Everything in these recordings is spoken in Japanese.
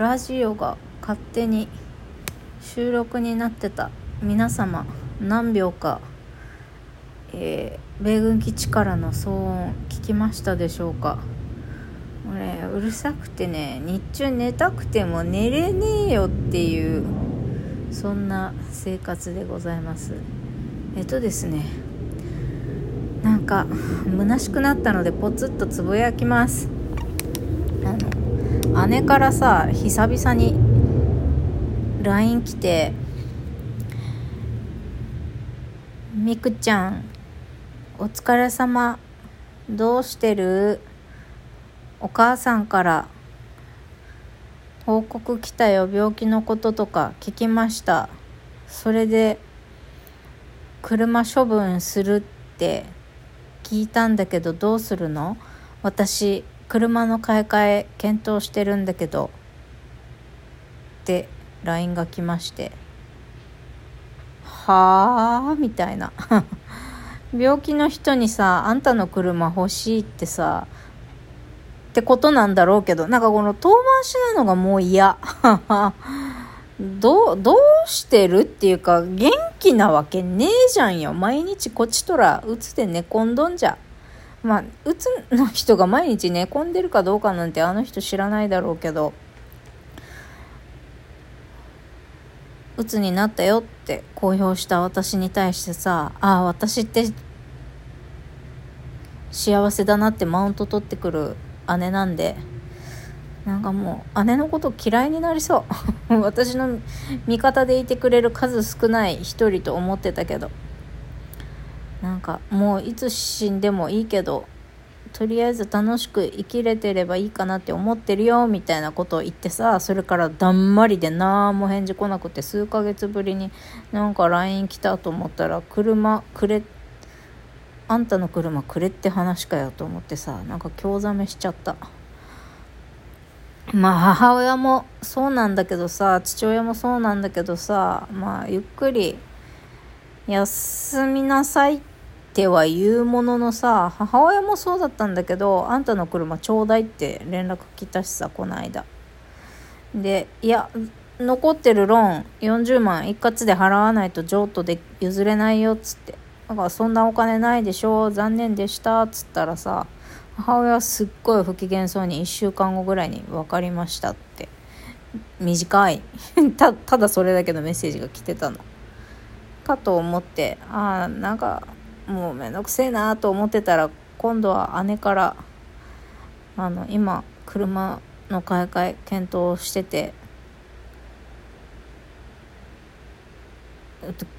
ラジオが勝手に収録になってた。皆様何秒か、えー、米軍基地からの騒音聞きましたでしょうか？俺うるさくてね日中寝たくても寝れねえよっていうそんな生活でございます。えっとですねなんか虚しくなったのでポツッとつぶやきます。姉からさ久々に LINE 来て「みくちゃんお疲れ様どうしてる?」お母さんから報告来たよ病気のこととか聞きましたそれで車処分するって聞いたんだけどどうするの？私車の買い替え検討してるんだけどって LINE が来ましてはあみたいな 病気の人にさあんたの車欲しいってさってことなんだろうけど、なんかこの遠回しなのがもう嫌。どう、どうしてるっていうか、元気なわけねえじゃんよ。毎日こっちとら、うつで寝込んどんじゃ。まあ、うつの人が毎日寝込んでるかどうかなんてあの人知らないだろうけど、うつになったよって公表した私に対してさ、ああ、私って幸せだなってマウント取ってくる姉なんでなんかもう姉のこと嫌いになりそう。私の味方でいてくれる数少ない一人と思ってたけど。なんかもういつ死んでもいいけどとりあえず楽しく生きれてればいいかなって思ってるよみたいなことを言ってさそれからだんまりで何も返事来なくて数ヶ月ぶりになんか LINE 来たと思ったら車くれあんたの車くれって話かよと思ってさなんか興ざめしちゃった。まあ母親もそうなんだけどさ父親もそうなんだけどさまあゆっくり休みなさいってては言うもののさ母親もそうだったんだけどあんたの車ちょうだいって連絡来たしさこの間。でいや残ってるローン40万一括で払わないと譲渡で譲れないよっつって。だからそんなお金ないでしょ残念でしたっつったらさ母親はすっごい不機嫌そうに1週間後ぐらいに分かりましたって。短い。ただそれだけのメッセージが来てたの。かと思ってああなんかもうめんどくせえなと思ってたら今度は姉からあの今車の買い替え検討してて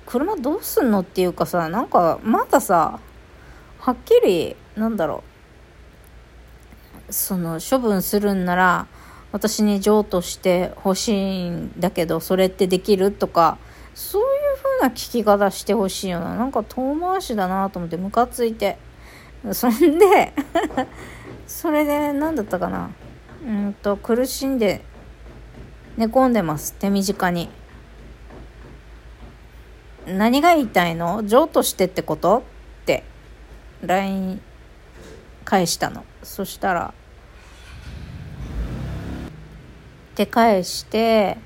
車どうすんのっていうかさなんかまださはっきりなんだろうその処分するんなら私に譲渡してほしいんだけどそれってできるとかそういうな聞き方してほしいよな。なんか遠回しだなと思ってムカついて。そんで それで何だったかな。うんと苦しんで寝込んでます。手短に。何が言いたいの？譲渡してってこと？って。LINE 返したの。そしたらって返して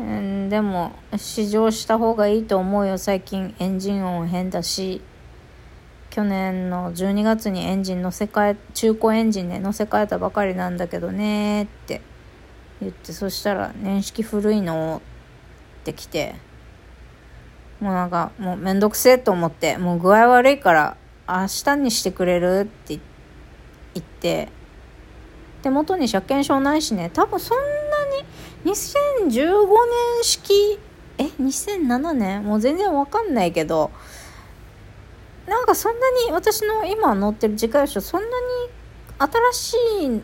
んでも試乗した方がいいと思うよ。最近エンジン音変だし。去年の12月にエンジン乗せ替え中古エンジンね乗せ替えたばかりなんだけどねって。言ってそしたら年式古いのって来て。もうなんか、もうめんどくせえと思って、もう具合悪いから明日にしてくれるって言って、手元に車検証ないしね、多分そんなに2015年式、え、2007年？もう全然わかんないけど、なんかそんなに私の今乗ってる自家用車そんなに新し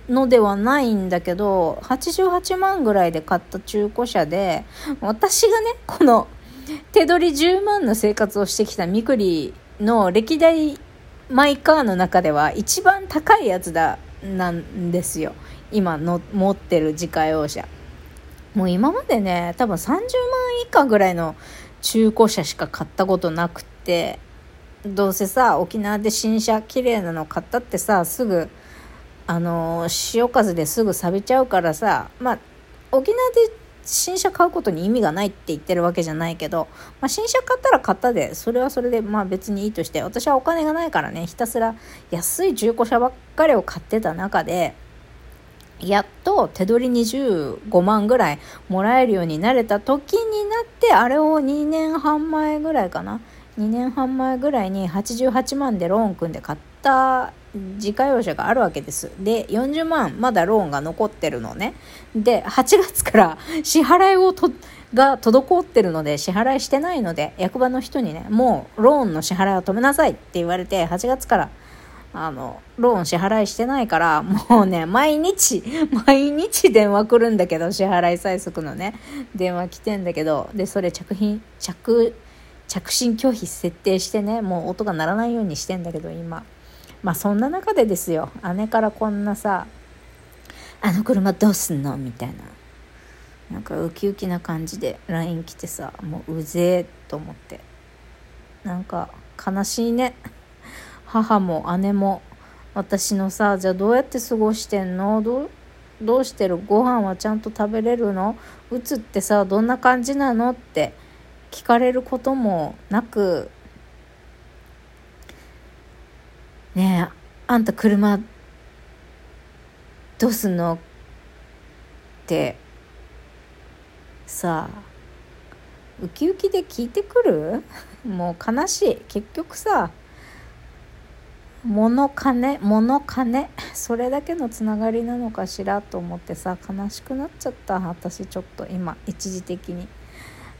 いのではないんだけど88万ぐらいで買った中古車で私がねこの手取り10万の生活をしてきたみくりの歴代マイカーの中では一番高いやつだなんですよ。今の持ってる自家用車。もう今までね多分30万以下ぐらいの中古車しか買ったことなくてどうせさ沖縄で新車綺麗なの買ったってさすぐあの潮風ですぐ錆びちゃうからさまあ沖縄で新車買うことに意味がないって言ってるわけじゃないけど、まあ、新車買ったら買ったで、それはそれでまあ別にいいとして、私はお金がないからね、ひたすら安い中古車ばっかりを買ってた中で、やっと手取り25万ぐらいもらえるようになれた時になって、あれを2年半前ぐらいかな。2年半前ぐらいに88万でローン組んで買った自家用車があるわけです。で、40万まだローンが残ってるのね。で、8月から支払いをと、が滞ってるので、支払いしてないので、役場の人にね、もうローンの支払いを止めなさいって言われて、8月からあの、ローン支払いしてないから、もうね、毎日、毎日電話来るんだけど、支払い催促のね、電話来てんだけど、で、それ着品、着、着信拒否設定してね、もう音が鳴らないようにしてんだけど、今。まあそんな中でですよ。姉からこんなさ「あの車どうすんの?」みたいな。なんかウキウキな感じで LINE 来てさもううぜえと思って。なんか悲しいね。母も姉も私のさじゃあどうやって過ごしてんの？どうどうしてる？ご飯はちゃんと食べれるの？うつってさどんな感じなの？って聞かれることもなく。ねえあんた車どうすんの？ってさあウキウキで聞いてくる？もう悲しい。結局さ物金物金？それだけのつながりなのかしらと思ってさ悲しくなっちゃった。私ちょっと今一時的に。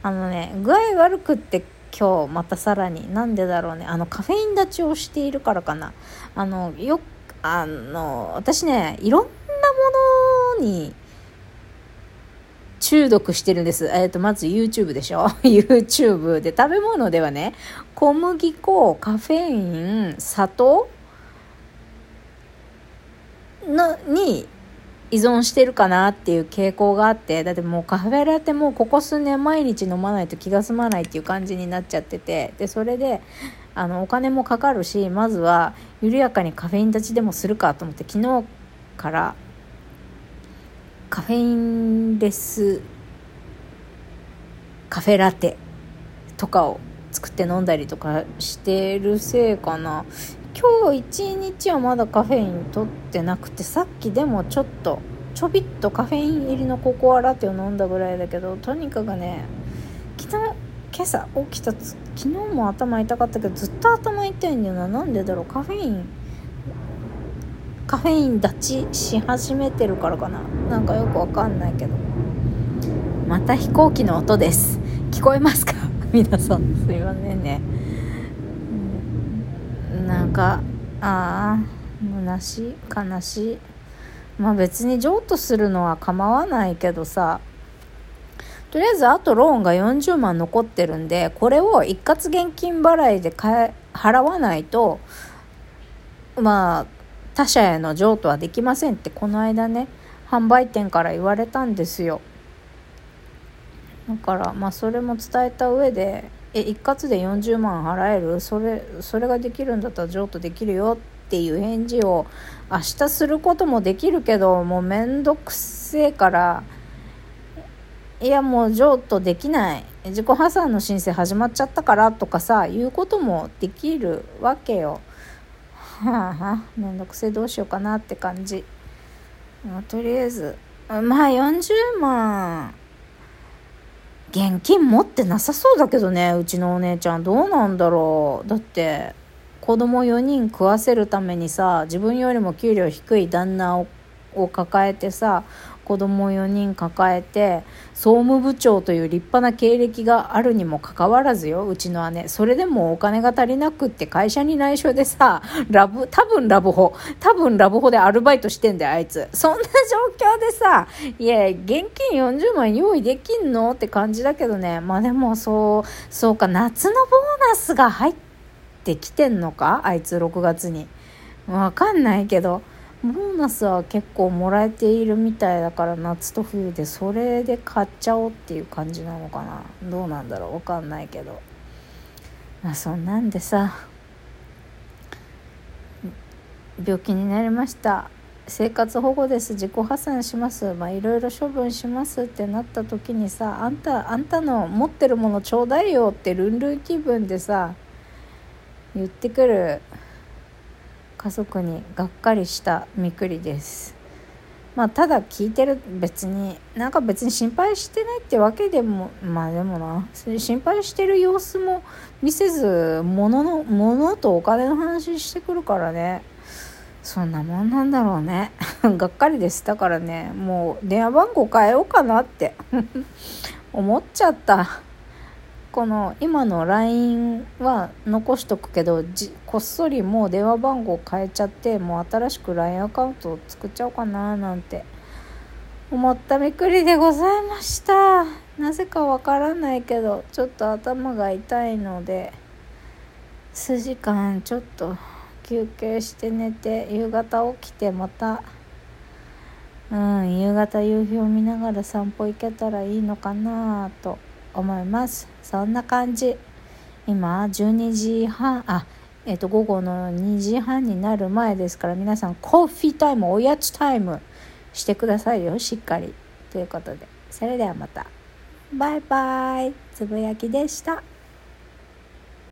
あのね具合悪くって今日またさらに。なんでだろうね。あのカフェイン立ちをしているからかな。あのよあの私ねいろんなものに中毒してるんです。えっ、ー、と、まず YouTube でしょ ?YouTube で食べ物ではね、小麦粉、カフェイン、砂糖のに依存してるかなっていう傾向があってだってもうカフェラテもここ数年毎日飲まないと気が済まないっていう感じになっちゃっててでそれであのお金もかかるしまずは緩やかにカフェイン立ちでもするかと思って昨日からカフェインレスカフェラテとかを作って飲んだりとかしてるせいかな。今日一日はまだカフェイン取ってなくてさっきでもちょっとちょびっとカフェイン入りのココアラテを飲んだぐらいだけどとにかくね昨日今朝起きた昨日も頭痛かったけどずっと頭痛いんだよな。なんでだろう？カフェインカフェイン立ちし始めてるからかな。なんかよくわかんないけど。また飛行機の音です。聞こえますか？皆さん。すいませんね。なんかああ虚しい？悲しい？まあ別に譲渡するのは構わないけどさ。とりあえずあとローンが40万残ってるんでこれを一括現金払いで払わないとまあ他社への譲渡はできませんってこの間ね販売店から言われたんですよ。だからまあそれも伝えた上でえ一括で40万払える？それそれができるんだったら譲渡できるよっていう返事を明日することもできるけどもうめんどくせえからいやもう譲渡できない。自己破産の申請始まっちゃったからとかさ言うこともできるわけよ。はああめんどくせえどうしようかなって感じ。まあ、とりあえずまあ40万現金持ってなさそうだけどねうちのお姉ちゃんどうなんだろうだって子供4人食わせるためにさ自分よりも給料低い旦那をを抱えてさ子供4人抱えて総務部長という立派な経歴があるにもかかわらずよ。うちの姉それでもお金が足りなくって会社に内緒でさラブ多分ラブホ多分ラブホでアルバイトしてんだよあいつ。そんな状況でさいや現金40万用意できんの？って感じだけどね。まあでもそうそうか夏のボーナスが入ってきてんのか？あいつ6月に。わかんないけど。ボーナスは結構もらえているみたいだから夏と冬でそれで買っちゃおうっていう感じなのかな。どうなんだろうわかんないけど。まあそんなんでさ。病気になりました。生活保護です。自己破産します。まあいろいろ処分しますってなった時にさあんたあんたの持ってるものちょうだいよってルンルン気分でさ言ってくる。家族にがっかりしたみくりです。まあただ聞いてる別になんか別に心配してないってわけでもまあでもな心配してる様子も見せず物の物とお金の話してくるからね。そんなもんなんだろうね。がっかりです。だからねもう電話番号変えようかなって。思っちゃった。この今の LINE は残しとくけどこっそりもう電話番号変えちゃってもう新しく LINE アカウントを作っちゃおうかななんて思ったみくりでございました。なぜかわからないけどちょっと頭が痛いので数時間ちょっと休憩して寝て夕方起きてまたうん夕方夕日を見ながら散歩行けたらいいのかなと思います。そんな感じ。今12時半あえっ、ー、と午後の2時半になる前ですから皆さんコーヒータイムおやつタイムしてくださいよしっかり。ということで。それではまた。バイバイ。つぶやきでした。